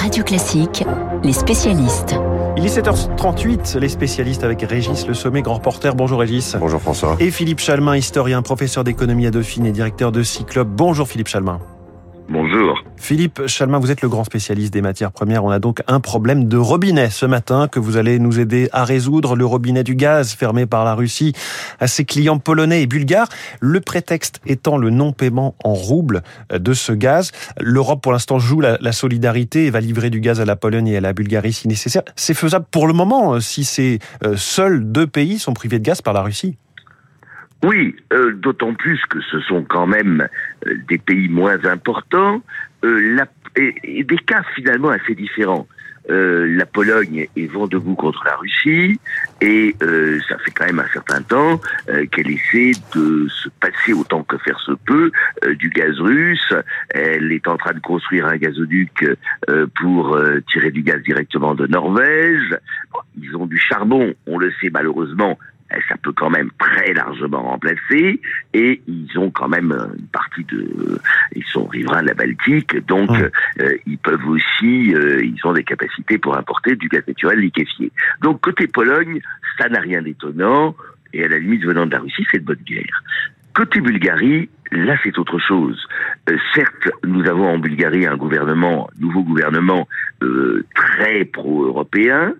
Radio Classique, les spécialistes. Il est 7h38, les spécialistes avec Régis Le Sommet, grand reporter. Bonjour Régis. Bonjour François. Et Philippe Chalmin, historien, professeur d'économie à Dauphine et directeur de Cyclope. Bonjour Philippe Chalmin. Philippe Chalmin, vous êtes le grand spécialiste des matières premières. On a donc un problème de robinet ce matin que vous allez nous aider à résoudre. Le robinet du gaz fermé par la Russie à ses clients polonais et bulgares. Le prétexte étant le non-paiement en roubles de ce gaz. L'Europe, pour l'instant, joue la, solidarité et va livrer du gaz à la Pologne et à la Bulgarie si nécessaire. C'est faisable pour le moment si ces euh, seuls deux pays sont privés de gaz par la Russie. Oui, euh, d'autant plus que ce sont quand même euh, des pays moins importants euh, la, et, et, des cas finalement assez différents. la Pologne est vent debout contre la Russie et ça fait quand même un certain temps qu'elle essaie de se passer autant que faire se peut du gaz russe. Elle est en train de construire un gazoduc pour tirer du gaz directement de Norvège. Ils ont du charbon, on le sait malheureusement, ça peut quand même très largement remplacer. Et ils ont quand même une partie de ils sont riverains de la Baltique. Donc mmh. euh, ils peuvent aussi euh, ils ont des capacités pour importer du gaz naturel liquéfié. Donc côté Pologne ça n'a rien d'étonnant. Et à la limite venant de la Russie c'est de bonne guerre. Côté Bulgarie là c'est autre chose. Euh, certes nous avons en Bulgarie un gouvernement nouveau gouvernement euh, très pro-européen.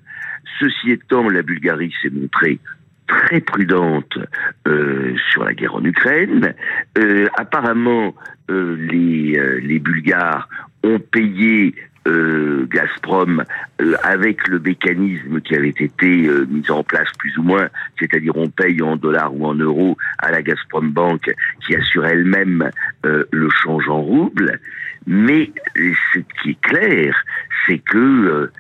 Ceci étant, la Bulgarie s'est montrée très prudente euh, sur la guerre en Ukraine. Euh, apparemment, euh, les, les Bulgares ont payé Gazprom avec le mécanisme qui avait été mis en place plus ou moins, c'est-à-dire on paye en dollars ou en euros à la Gazprom Bank qui assure elle-même le change en roubles. Mais ce qui est clair, c'est que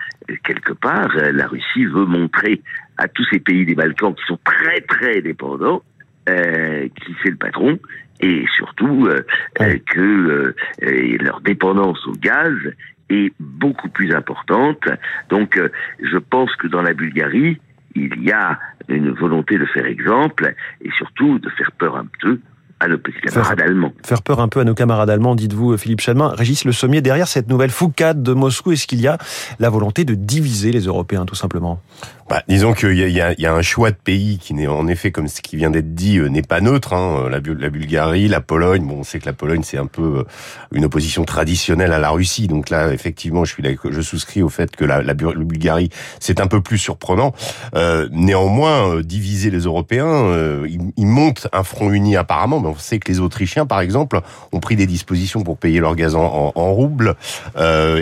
quelque part, la Russie veut montrer à tous ces pays des Balkans qui sont très très dépendants, euh, qui c'est le patron, et surtout euh, euh, que leur dépendance au gaz est beaucoup plus importante. Donc je pense que dans la Bulgarie, il y a une volonté de faire exemple et surtout de faire peur un peu à nos petits camarades faire, allemands. Faire peur un peu à nos camarades allemands, dites-vous, Philippe Chalmin. Régis Le Sommier, derrière cette nouvelle foucade de Moscou, est-ce qu'il y a la volonté de diviser les Européens, tout simplement? Bah, disons qu'il y, y, y a, un choix de pays qui n'est en effet, comme ce qui vient d'être dit, euh, n'est pas neutre. Hein. La, la, Bulgarie, la Pologne. Bon, on sait que la Pologne c'est un peu euh, une opposition traditionnelle à la Russie. Donc là, effectivement, je suis je souscris au fait que la, la Bulgarie c'est un peu plus surprenant. Euh, néanmoins, euh, diviser les Européens, euh, ils, ils, montent un front uni apparemment. Mais on sait que les Autrichiens, par exemple, ont pris des dispositions pour payer leur gaz en, en, en roubles.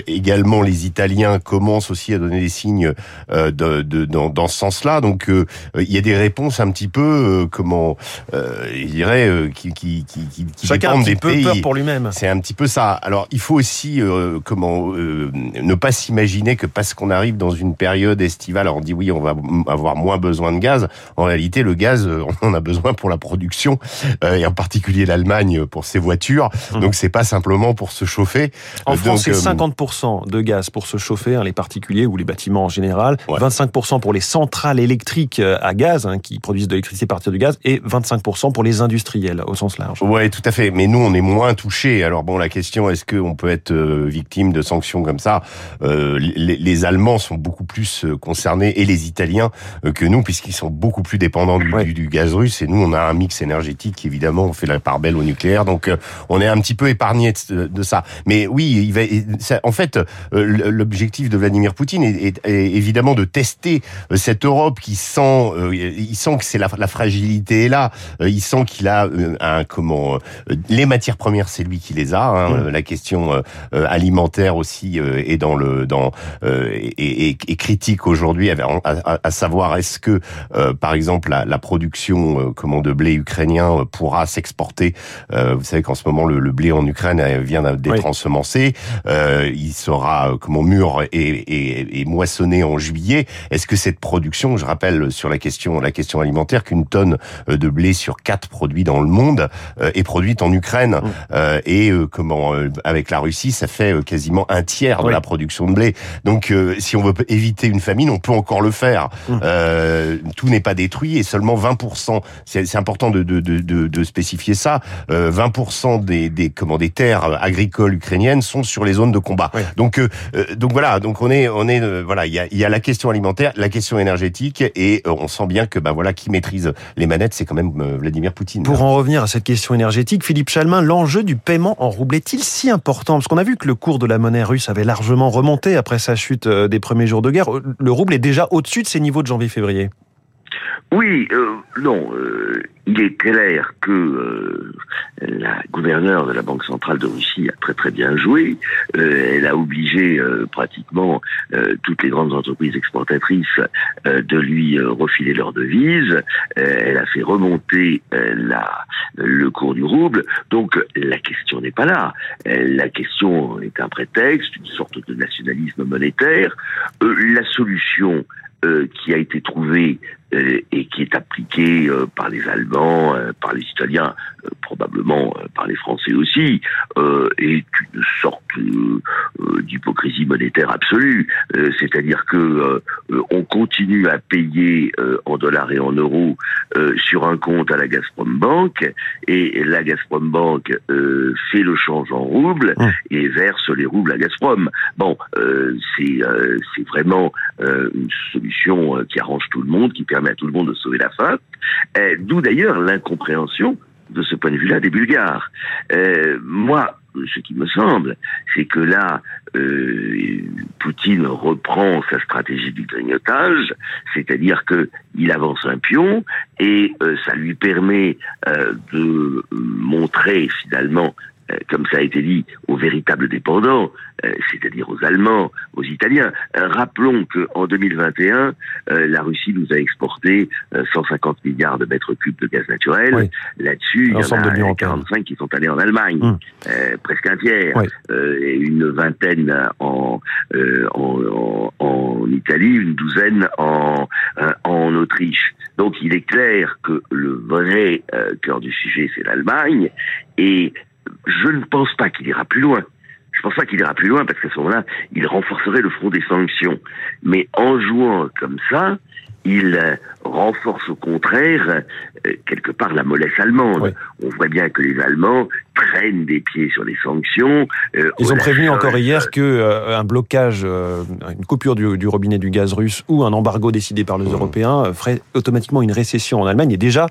également, les Italiens commencent aussi à donner des signes de, de, de dans, dans ce sens-là. Donc euh, il y a des réponses un petit peu euh, comment euh, je dirais euh, qui qui qui, qui Chacun dépendent un petit des peu pays. peur pour lui-même. C'est un petit peu ça. Alors il faut aussi euh, comment ne pas s'imaginer que parce qu'on arrive dans une période estivale, alors on dit oui on va avoir moins besoin de gaz. En réalité le gaz on en a besoin pour la production et en particulier l'Allemagne pour ses voitures. Mmh. Donc c'est pas simplement pour se chauffer. En France c'est 50% de gaz pour se chauffer, hein, les particuliers ou les bâtiments en général, ouais. 25% pour les centrales électriques à gaz hein, qui produisent de l'électricité à partir du gaz et 25% pour les industriels au sens large. Ouais, tout à fait. Mais nous, on est moins touchés. Alors bon, la question, est-ce qu'on peut être victime de sanctions comme ça? Euh, les, les, Allemands sont beaucoup plus concernés et les Italiens que nous, puisqu'ils sont beaucoup plus dépendants du, ouais. du, du, gaz russe. Et nous, on a un mix énergétique qui, évidemment, on fait la part belle au nucléaire. Donc, euh, on est un petit peu épargné de, de, ça. Mais oui, il va. Ça, en fait, euh, l'objectif de Vladimir Poutine est, est, est évidemment de tester cette Europe qui sent, euh, il sent que c'est la, la, fragilité est là. Euh, il sent qu'il a euh, un comment les matières premières, c'est lui qui les a. Hein, mmh. La question alimentaire aussi est dans le dans est, est, est critique aujourd'hui, à, à, à, savoir est-ce que par exemple la, la production comment de blé ukrainien pourra s'exporter? vous savez qu'en ce moment le, le, blé en Ukraine vient d'être oui. ensemencé. il sera comment mûr et, et, et moissonné en juillet. Est-ce que cette production. Je rappelle sur la question la question alimentaire qu'une tonne de blé sur quatre produits dans le monde est produite en Ukraine mmh. et comment avec la Russie, ça fait quasiment un tiers de la production de blé. Donc si on veut éviter une famine, on peut encore le faire. Mmh. tout n'est pas détruit et seulement 20%. C'est important de, de, de, de, spécifier ça. 20% des, des comment des terres agricoles ukrainiennes sont sur les zones de combat. Donc donc voilà. Donc on est on est voilà. Il y a, y a la question alimentaire, la question énergétique et on sent bien que ben voilà qui maîtrise les manettes, c'est quand même Vladimir Poutine. Pour en revenir à cette question énergétique, Philippe Chalmin, l'enjeu du paiement en rouble est-il si important? Parce qu'on a vu que le cours de la monnaie russe avait largement remonté après sa chute des premiers jours de guerre. Le rouble est déjà au-dessus de ses niveaux de janvier-février. Oui, euh, non, euh, il est clair que euh, la gouverneure de la Banque centrale de Russie a très très bien joué. elle a obligé pratiquement toutes les grandes entreprises exportatrices de lui refiler leurs devises. elle a fait remonter le cours du rouble. Donc la question n'est pas là. la question est un prétexte, une sorte de nationalisme monétaire. la solution qui a été trouvée euh, et qui est appliqué euh, par les Allemands, euh, par les Italiens, probablement par les Français aussi, est une sorte d'hypocrisie monétaire absolue. C'est-à-dire que on continue à payer en dollars et en euros sur un compte à la Gazprom Bank et la Gazprom Bank fait le change en roubles mmh. et verse les roubles à Gazprom. Bon, c'est vraiment une solution qui arrange tout le monde, qui permet à tout le monde de sauver la face. Euh, d'où d'ailleurs l'incompréhension de ce point de vue-là des Bulgares. Euh, moi, ce qui me semble, c'est que là, euh, Poutine reprend sa stratégie du grignotage, c'est-à-dire que il avance un pion et ça lui permet de montrer finalement euh, comme ça a été dit, aux véritables dépendants, euh, c'est-à-dire aux Allemands, aux Italiens. Euh, rappelons qu'en 2021, la Russie nous a exporté 150 milliards de mètres cubes de gaz naturel. Là-dessus, il y en a 45 qui sont allés en Allemagne, hum. presque un tiers, et une vingtaine en, en, en, Italie, une douzaine en, en Autriche. Donc il est clair que le vrai cœur du sujet, c'est l'Allemagne, et je ne pense pas qu'il ira plus loin. Je pense pas qu'il ira plus loin parce qu'à ce moment-là, il renforcerait le front des sanctions. Mais en jouant comme ça, il euh, renforce au contraire euh, quelque part la mollesse allemande. On voit bien que les Allemands traînent des pieds sur les sanctions. Euh, Ils ont prévenu encore hier que un blocage, une coupure du, robinet du gaz russe ou un embargo décidé par les mmh. Européens ferait automatiquement une récession en Allemagne. Et déjà,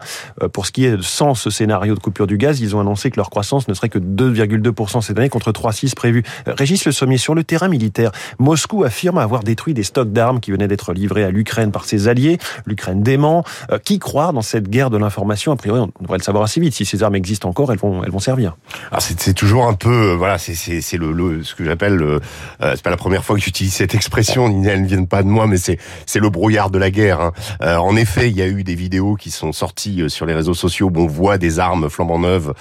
pour ce qui est sans ce scénario de coupure du gaz, ils ont annoncé que leur croissance ne serait que 2,2% cette année contre 3,6 prévu. Régis Le Sommier, sur le terrain militaire, Moscou affirme avoir détruit des stocks d'armes qui venaient d'être livrés à l'Ukraine par ses alliés l'Ukraine dément. Euh, qui croire dans cette guerre de l'information? A priori, on devrait le savoir assez vite. Si ces armes existent encore, elles vont, elles vont servir. C'est toujours un peu, euh, voilà, c'est le, ce que j'appelle, euh, c'est pas la première fois que j'utilise cette expression, elles ne viennent pas de moi, mais c'est c'est le brouillard de la guerre. Hein. en effet, il y a eu des vidéos qui sont sorties sur les réseaux sociaux où on voit des armes flambant neuves,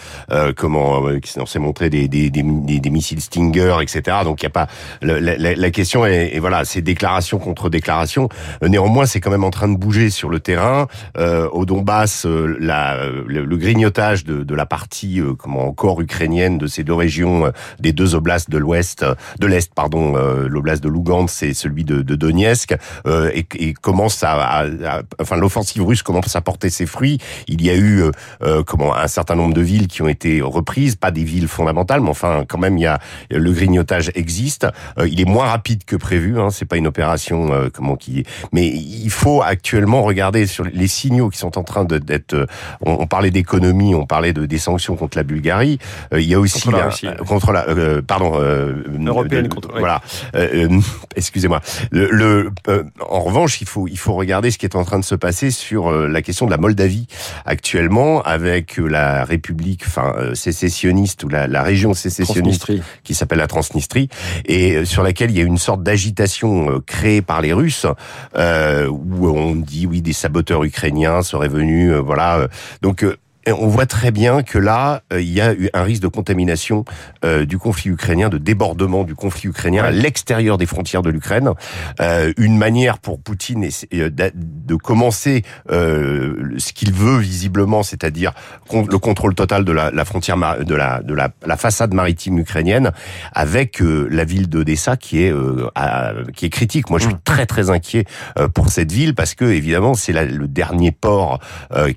comment, qui sont censées montrer des, des, des, missiles Stinger, etc. Donc il y a pas, la, question est, voilà, c'est déclaration contre déclaration. néanmoins, c'est quand même en train de bouger sur le terrain. Euh, au Donbass, euh, la, le, grignotage de, de, la partie euh, comment encore ukrainienne de ces deux régions, des deux oblasts de l'Ouest, de l'Est, pardon, l'oblast de Lugansk et celui de, de Donetsk, et, et, commence à, enfin l'offensive russe commence à porter ses fruits. Il y a eu comment un certain nombre de villes qui ont été reprises, pas des villes fondamentales, mais enfin quand même il y a le grignotage existe. il est moins rapide que prévu. Hein, c'est pas une opération comment qui, mais il faut actuellement regarder sur les signaux qui sont en train d'être. Euh, on, parlait d'économie, on parlait de des sanctions contre la Bulgarie. Euh, il y a aussi contre la, Russie, contre la euh, pardon européenne contre voilà. Excusez-moi. Le, le en revanche, il faut il faut regarder ce qui est en train de se passer sur la question de la Moldavie actuellement avec la République, enfin sécessionniste ou la, la région sécessionniste qui s'appelle la Transnistrie et sur laquelle il y a une sorte d'agitation créée par les Russes où on dit oui des saboteurs ukrainiens seraient venus, euh, voilà. Euh. Donc euh, on voit très bien que là, euh, il y a eu un risque de contamination euh, du conflit ukrainien, de débordement du conflit ukrainien à l'extérieur des frontières de l'Ukraine. Euh, une manière pour Poutine de commencer ce qu'il veut visiblement, c'est-à-dire le contrôle total de la, frontière de la de la, façade maritime ukrainienne, avec la ville d'Odessa qui est qui est critique. Moi, je suis mmh. très très inquiet pour cette ville parce que évidemment, c'est le dernier port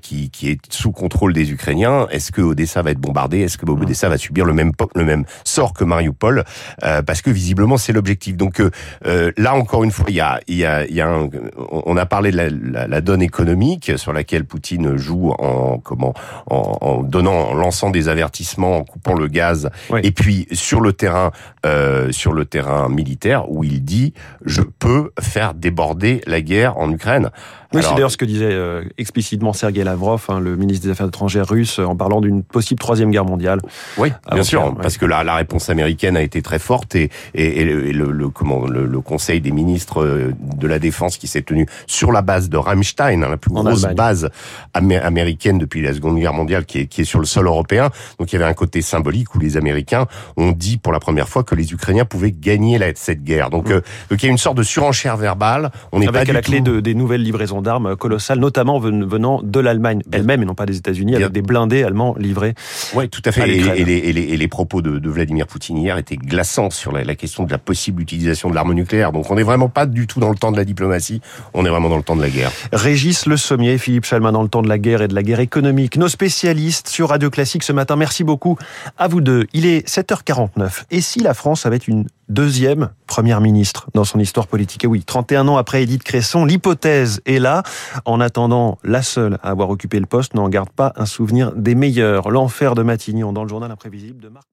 qui qui est sous contrôle des Ukrainiens. Est-ce que Odessa va être bombardé Est-ce que Odessa va subir le même le même sort que Mariupol? Euh, Parce que visiblement c'est l'objectif. Donc euh, euh, là encore une fois, il y a il y a, il y a un, on a parlé de la, la, donne économique sur laquelle Poutine joue en comment en, en donnant en lançant des avertissements, en coupant le gaz, et puis sur le terrain euh, sur le terrain militaire où il dit je peux faire déborder la guerre en Ukraine. Oui, c'est d'ailleurs ce que disait explicitement Sergei Lavrov, hein, le ministre des Affaires étrangères russe, en parlant d'une possible troisième guerre mondiale. Oui, bien sûr, parce que la, la, réponse américaine a été très forte et, et, et le, le, comment, le, le, Conseil des ministres euh, de la Défense qui s'est tenu sur la base de Ramstein, hein, la plus grosse base américaine depuis la Seconde Guerre mondiale, qui est, qui est sur le sol européen. Donc il y avait un côté symbolique où les Américains ont dit pour la première fois que les Ukrainiens pouvaient gagner la, cette guerre. Donc, mm. euh, donc il y a une sorte de surenchère verbale. On n'est pas à la clé de, des nouvelles livraisons d'armes colossales, notamment venant de l'Allemagne elle-même et non pas des États-Unis, avec des blindés allemands livrés. Oui, tout à fait. Et, et, les, et, les, et, les, propos de, de, Vladimir Poutine hier étaient glaçants sur la, la question de la possible utilisation de l'arme nucléaire. Donc on n'est vraiment pas du tout dans le temps de la diplomatie, on est vraiment dans le temps de la guerre. Régis Le Sommier, Philippe Chalmin dans le temps de la guerre et de la guerre économique. Nos spécialistes sur Radio Classique ce matin. Merci beaucoup à vous deux. Il est 7h49. Et si la France avait une deuxième première ministre dans son histoire politique. Et oui, 31 ans après Édith Cresson, l'hypothèse est là. En attendant, la seule à avoir occupé le poste n'en garde pas un souvenir des meilleurs. L'enfer de Matignon dans le journal imprévisible de Marc